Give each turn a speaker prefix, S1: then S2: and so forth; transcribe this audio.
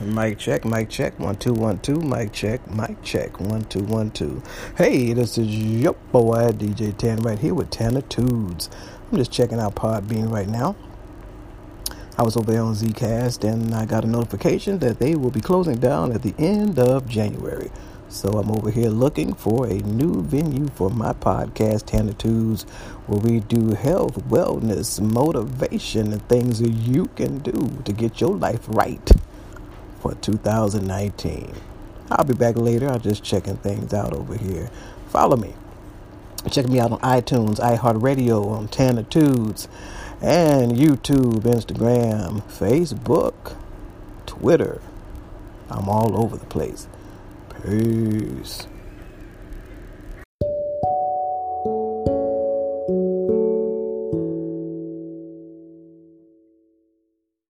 S1: Mic check, mic check, one two one two, mic check, mic check, one two one two. Hey, this is your boy DJ Tan right here with Tanner Tudes. I'm just checking out Podbean right now. I was over there on Zcast and I got a notification that they will be closing down at the end of January. So I'm over here looking for a new venue for my podcast, Tanner Tudes, where we do health, wellness, motivation, and things that you can do to get your life right for 2019. I'll be back later. I'm just checking things out over here. Follow me. Check me out on iTunes, iHeartRadio, on Tanner Tudes, and YouTube, Instagram, Facebook, Twitter. I'm all over the place. Peace.